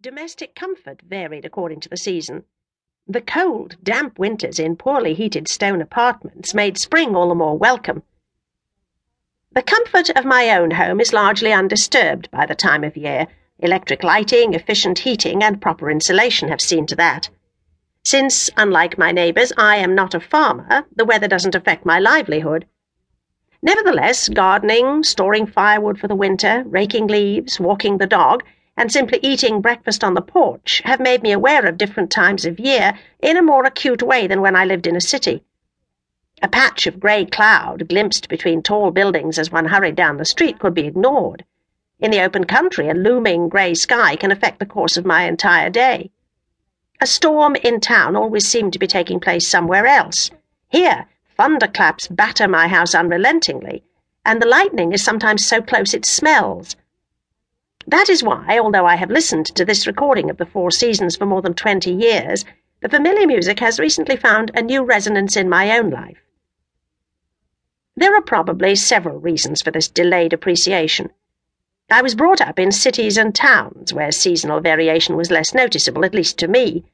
domestic comfort varied according to the season. The cold, damp winters in poorly heated stone apartments made spring all the more welcome. The comfort of my own home is largely undisturbed by the time of year. Electric lighting, efficient heating, and proper insulation have seen to that. Since, unlike my neighbours, I am not a farmer, the weather doesn't affect my livelihood. Nevertheless, gardening, storing firewood for the winter, raking leaves, walking the dog, and simply eating breakfast on the porch have made me aware of different times of year in a more acute way than when I lived in a city. A patch of grey cloud glimpsed between tall buildings as one hurried down the street could be ignored. In the open country, a looming grey sky can affect the course of my entire day. A storm in town always seemed to be taking place somewhere else. Here, Thunderclaps batter my house unrelentingly, and the lightning is sometimes so close it smells. That is why, although I have listened to this recording of the Four Seasons for more than twenty years, the familiar music has recently found a new resonance in my own life. There are probably several reasons for this delayed appreciation. I was brought up in cities and towns where seasonal variation was less noticeable, at least to me.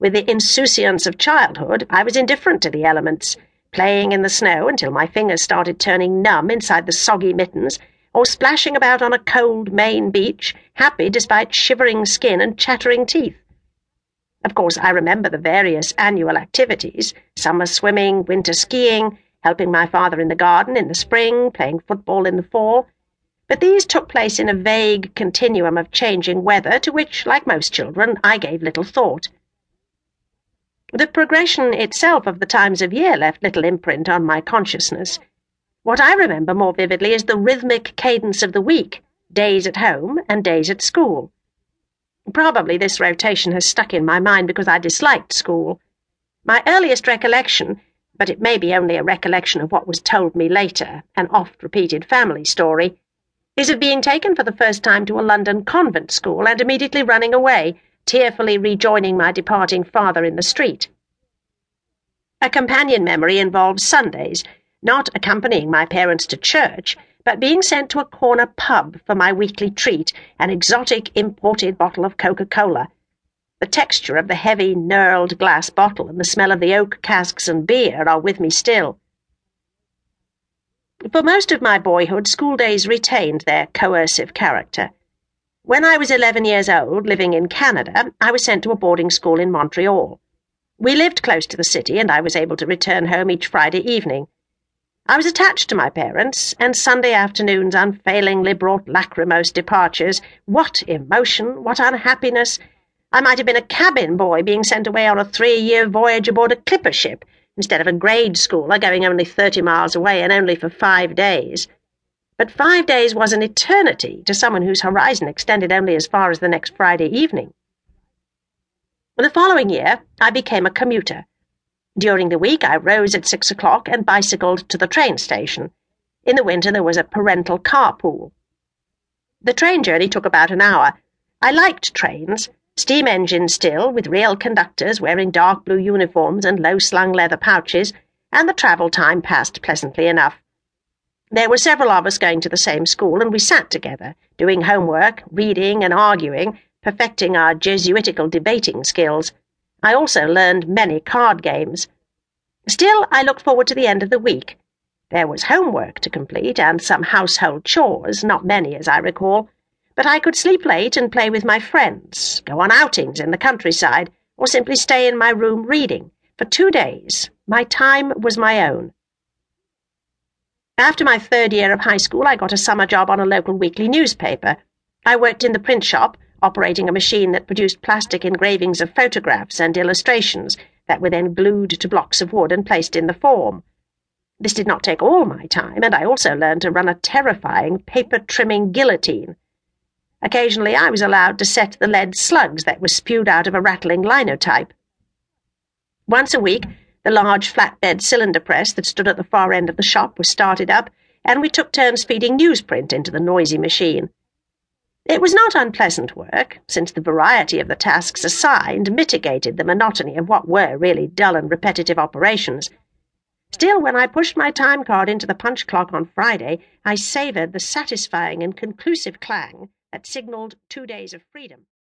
With the insouciance of childhood, I was indifferent to the elements playing in the snow until my fingers started turning numb inside the soggy mittens, or splashing about on a cold Maine beach, happy despite shivering skin and chattering teeth. Of course, I remember the various annual activities summer swimming, winter skiing, helping my father in the garden in the spring, playing football in the fall. But these took place in a vague continuum of changing weather to which, like most children, I gave little thought. The progression itself of the times of year left little imprint on my consciousness. What I remember more vividly is the rhythmic cadence of the week, days at home and days at school. Probably this rotation has stuck in my mind because I disliked school. My earliest recollection, but it may be only a recollection of what was told me later, an oft-repeated family story, is of being taken for the first time to a London convent school and immediately running away, tearfully rejoining my departing father in the street. A companion memory involves Sundays, not accompanying my parents to church, but being sent to a corner pub for my weekly treat, an exotic imported bottle of Coca-Cola. The texture of the heavy, knurled glass bottle and the smell of the oak casks and beer are with me still. For most of my boyhood, school days retained their coercive character. When I was 11 years old, living in Canada, I was sent to a boarding school in Montreal. We lived close to the city, and I was able to return home each Friday evening. I was attached to my parents, and Sunday afternoons unfailingly brought lachrymose departures. What emotion, what unhappiness! I might have been a cabin boy being sent away on a three-year voyage aboard a clipper ship, instead of a grade schooler going only thirty miles away and only for five days but five days was an eternity to someone whose horizon extended only as far as the next Friday evening. The following year, I became a commuter. During the week, I rose at six o'clock and bicycled to the train station. In the winter, there was a parental carpool. The train journey took about an hour. I liked trains, steam engines still, with real conductors wearing dark blue uniforms and low-slung leather pouches, and the travel time passed pleasantly enough. There were several of us going to the same school, and we sat together, doing homework, reading, and arguing, perfecting our Jesuitical debating skills. I also learned many card games. Still, I looked forward to the end of the week. There was homework to complete, and some household chores, not many as I recall, but I could sleep late and play with my friends, go on outings in the countryside, or simply stay in my room reading. For two days, my time was my own. After my third year of high school, I got a summer job on a local weekly newspaper. I worked in the print shop, operating a machine that produced plastic engravings of photographs and illustrations that were then glued to blocks of wood and placed in the form. This did not take all my time, and I also learned to run a terrifying paper-trimming guillotine. Occasionally I was allowed to set the lead slugs that were spewed out of a rattling linotype. Once a week, the large flatbed cylinder press that stood at the far end of the shop was started up, and we took turns feeding newsprint into the noisy machine. It was not unpleasant work, since the variety of the tasks assigned mitigated the monotony of what were really dull and repetitive operations. Still, when I pushed my time card into the punch clock on Friday, I savoured the satisfying and conclusive clang that signalled two days of freedom.